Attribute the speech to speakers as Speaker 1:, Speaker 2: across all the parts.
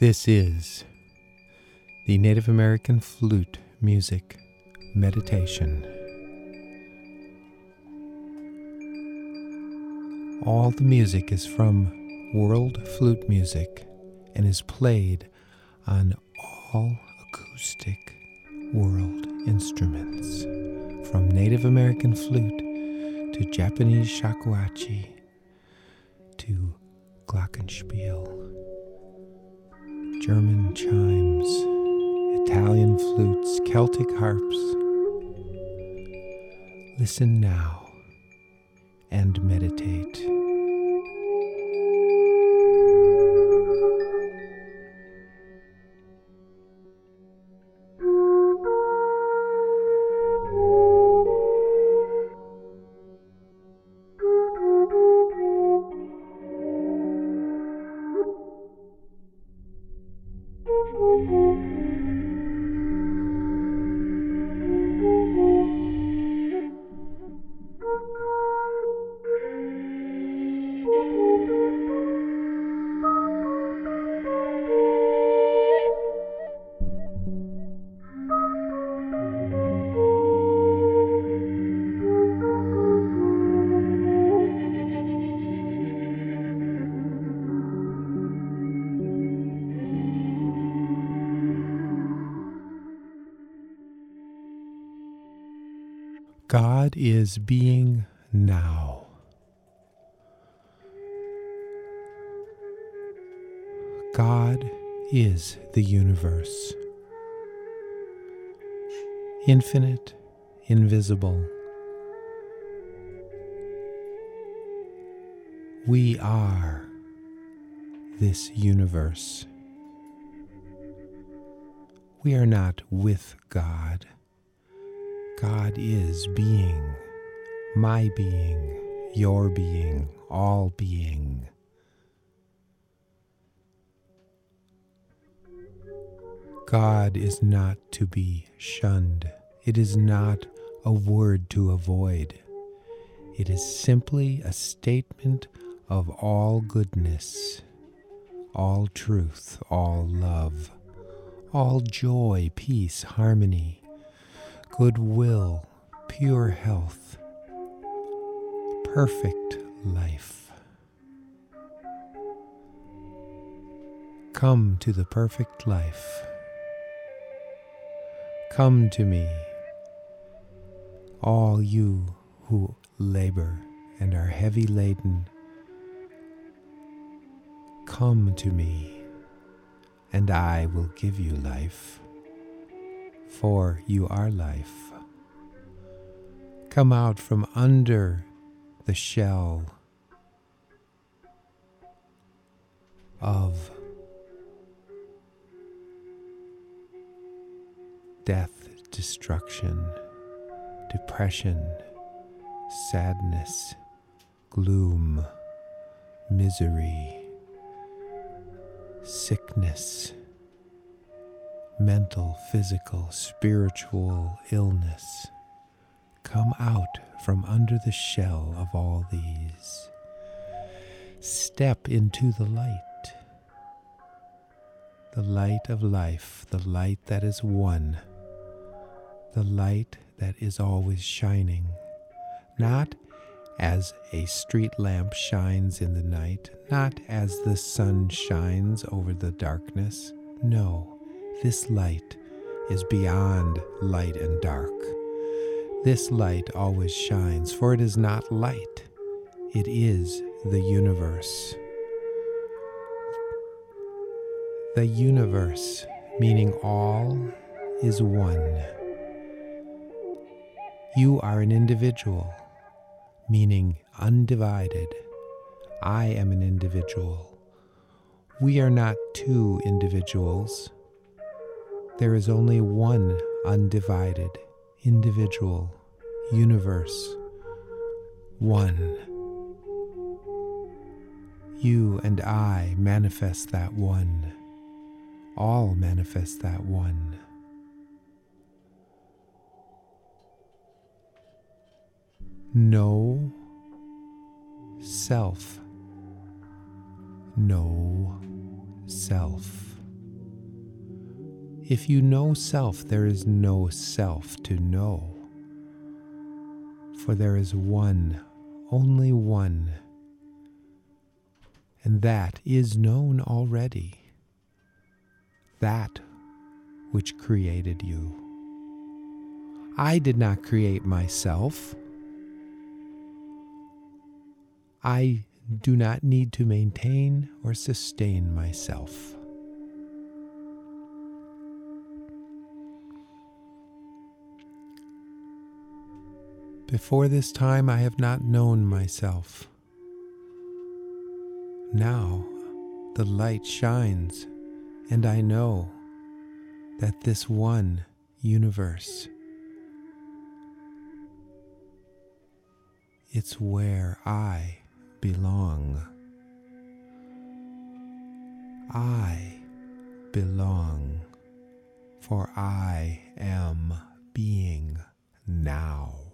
Speaker 1: This is the Native American Flute Music Meditation. All the music is from World Flute Music and is played on all acoustic world instruments, from Native American flute to Japanese shakuhachi to glockenspiel, German chimes, Italian flutes, Celtic harps. Listen now and meditate. God is being now. God is the universe. Infinite, invisible. We are this universe. We are not with God. God is being, my being, your being, all being. God is not to be shunned. It is not a word to avoid. It is simply a statement of all goodness, all truth, all love, all joy, peace, harmony goodwill, pure health, perfect life. Come to the perfect life. Come to me, all you who labor and are heavy laden. Come to me, and I will give you life for you are life. Come out from under the shell of death, destruction, depression, sadness, gloom, misery, sickness mental, physical, spiritual illness. Come out from under the shell of all these. Step into the light. The light of life, the light that is one, the light that is always shining, not as a street lamp shines in the night, not as the sun shines over the darkness. No this light is beyond light and dark. This light always shines, for it is not light, it is the universe. The universe, meaning all, is one. You are an individual, meaning undivided. I am an individual. We are not two individuals there is only one undivided, individual, universe, one. You and I manifest that one. All manifest that one. No self. No self. If you know self, there is no self to know. For there is one, only one, and that is known already, that which created you. I did not create myself. I do not need to maintain or sustain myself. Before this time, I have not known myself. Now the light shines, and I know that this one universe, it's where I belong. I belong, for I am being now.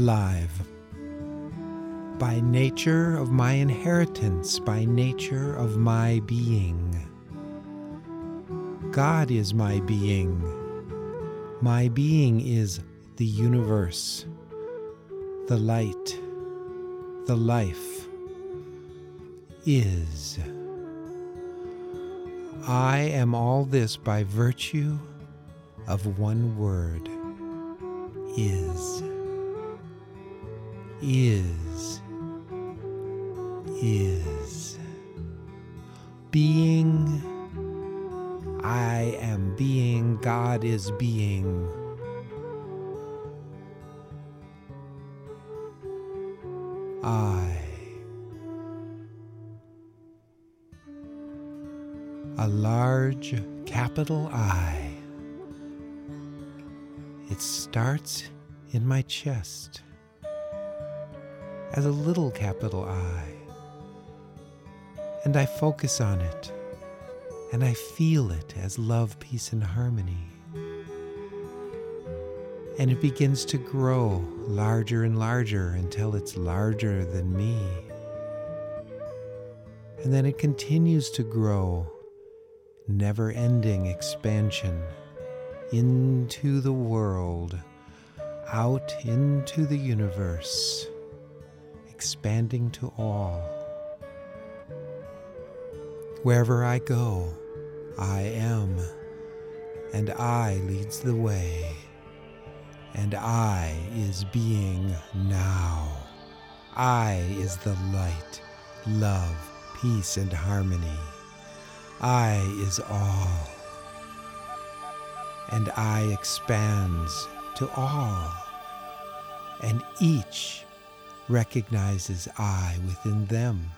Speaker 1: Alive. By nature of my inheritance, by nature of my being. God is my being. My being is the universe, the light, the life is. I am all this by virtue of one word is, is, is. Being, I am being, God is being. I. A large capital I. It starts in my chest as a little capital I. And I focus on it and I feel it as love, peace, and harmony. And it begins to grow larger and larger until it's larger than me. And then it continues to grow, never ending expansion into the world, out into the universe, expanding to all. Wherever I go, I am, and I leads the way, and I is being now. I is the light, love, peace, and harmony. I is all, and I expands to all, and each recognizes I within them,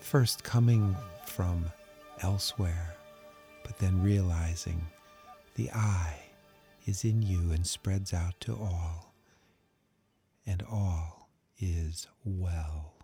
Speaker 1: first coming from elsewhere, but then realizing the I is in you and spreads out to all, and all is well.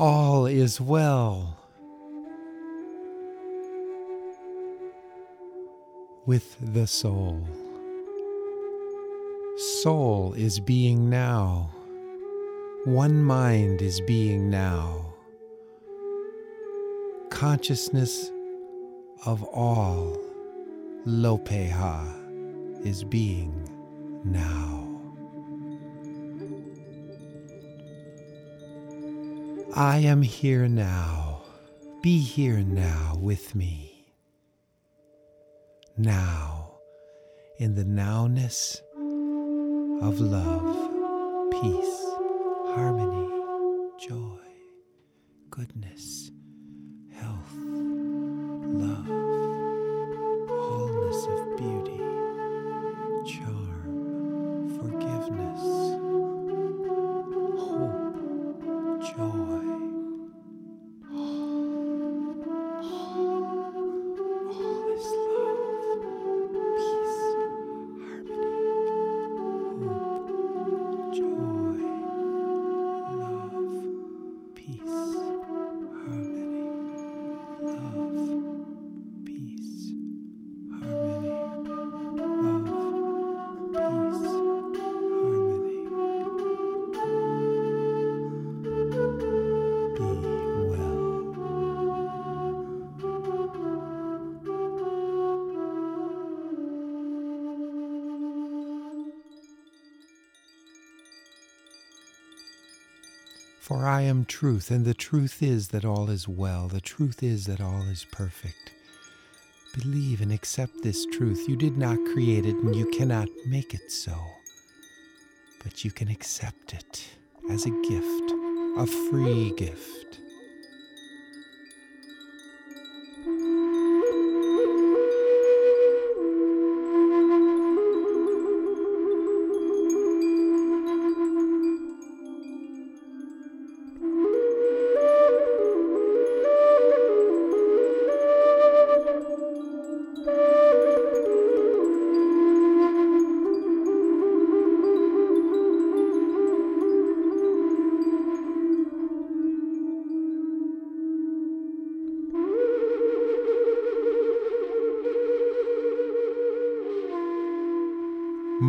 Speaker 1: All is well. With the soul. Soul is being now. One mind is being now. Consciousness of all, Lopeha, is being now. I am here now. Be here now with me. Now, in the nowness of love, peace, harmony, joy, goodness, For I am truth, and the truth is that all is well. The truth is that all is perfect. Believe and accept this truth. You did not create it, and you cannot make it so. But you can accept it as a gift, a free gift.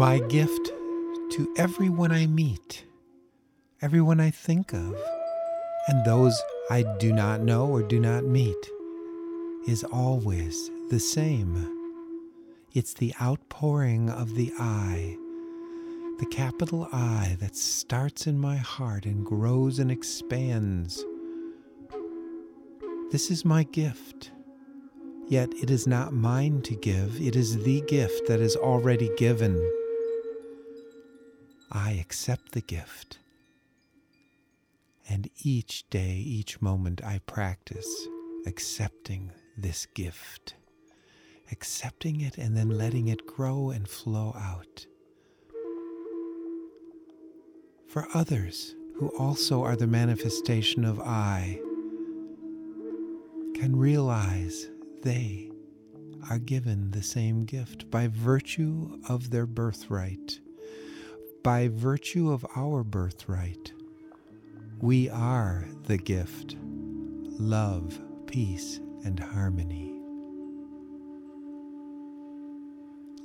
Speaker 1: My gift to everyone I meet, everyone I think of, and those I do not know or do not meet is always the same. It's the outpouring of the I, the capital I that starts in my heart and grows and expands. This is my gift. Yet it is not mine to give, it is the gift that is already given. I accept the gift. And each day, each moment, I practice accepting this gift, accepting it and then letting it grow and flow out. For others who also are the manifestation of I, can realize they are given the same gift by virtue of their birthright. By virtue of our birthright, we are the gift love, peace, and harmony.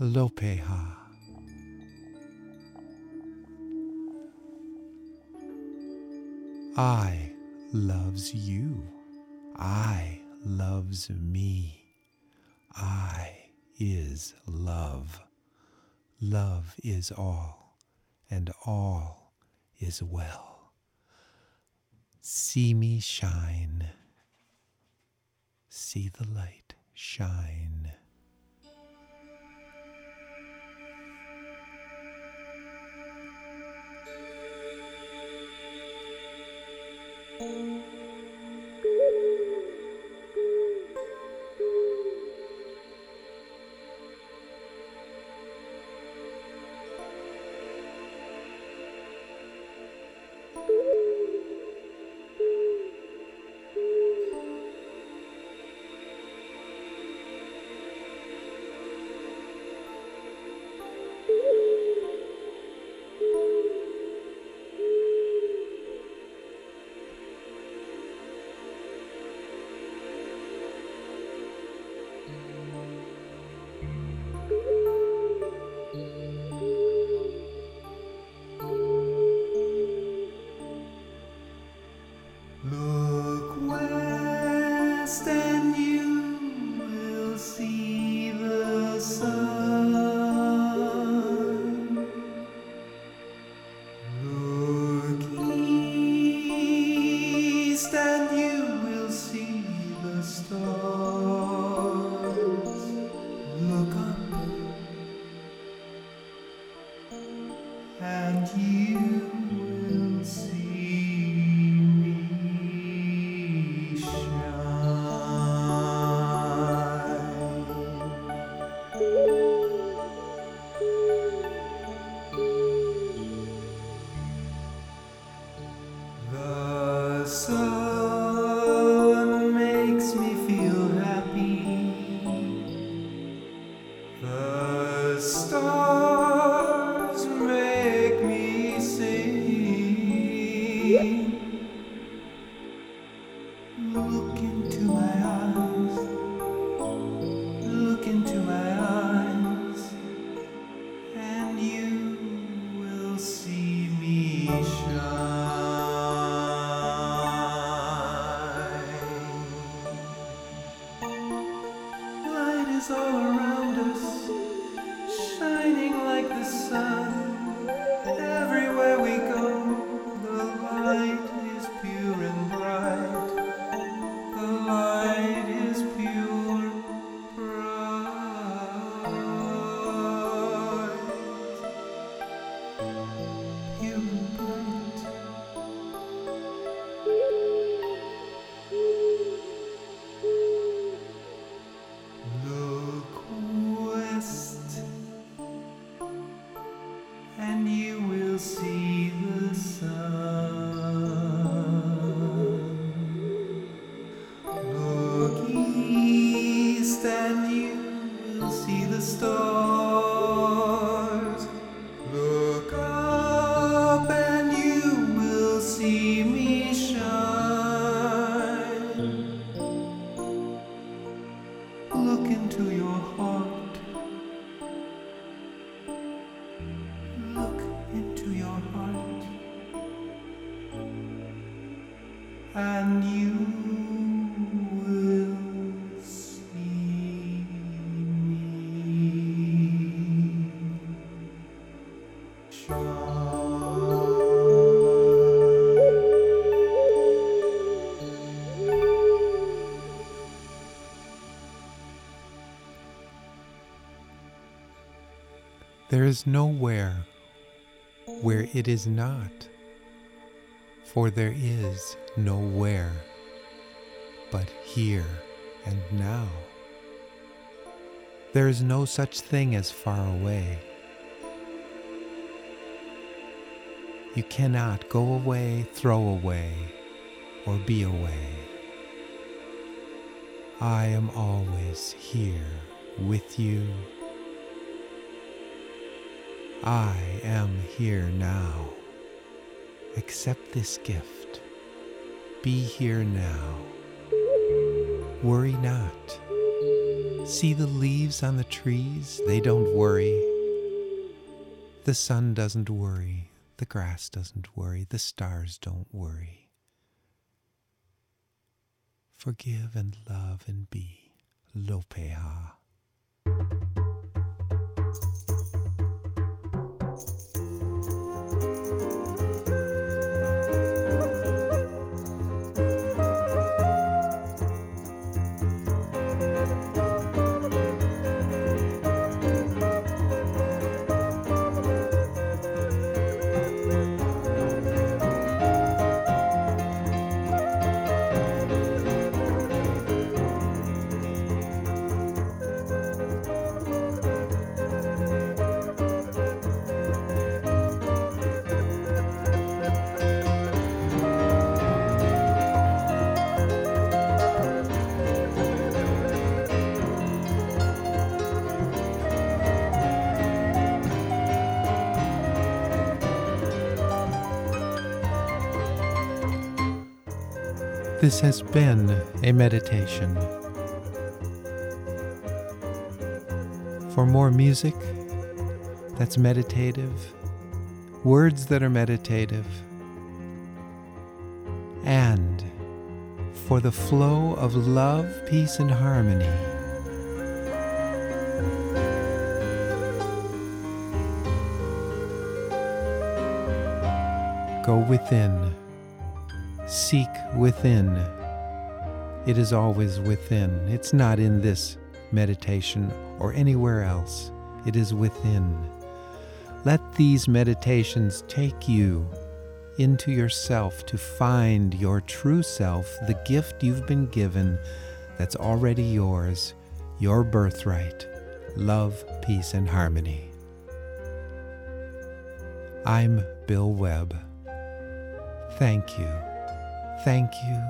Speaker 1: Lopeha. I loves you. I loves me. I is love. Love is all, and all is well. See me shine. See the light shine. There is nowhere where it is not, for there is nowhere but here and now. There is no such thing as far away. You cannot go away, throw away, or be away. I am always here with you. I am here now. Accept this gift. Be here now. Worry not. See the leaves on the trees? They don't worry. The sun doesn't worry. The grass doesn't worry. The stars don't worry. Forgive and love and be. Lopeha. This has been a meditation. For more music that's meditative, words that are meditative, and for the flow of love, peace, and harmony. Go within. Seek within. It is always within. It's not in this meditation or anywhere else. It is within. Let these meditations take you into yourself to find your true self, the gift you've been given that's already yours, your birthright love, peace, and harmony. I'm Bill Webb. Thank you. Thank you.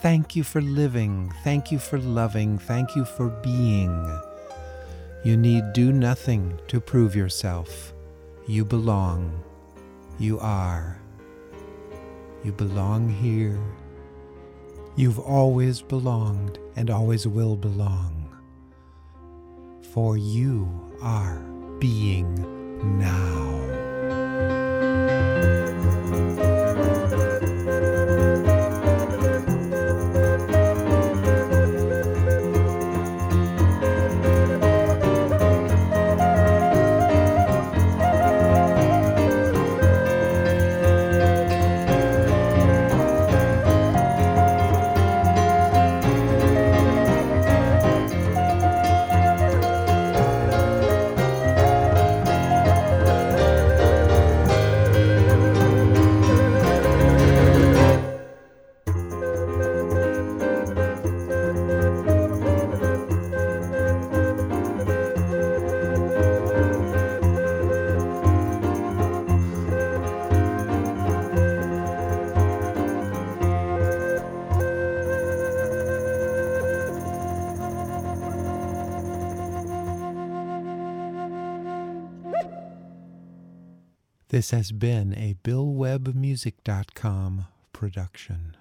Speaker 1: Thank you for living. Thank you for loving. Thank you for being. You need do nothing to prove yourself. You belong. You are. You belong here. You've always belonged and always will belong. For you are being now. This has been a BillWebMusic.com production.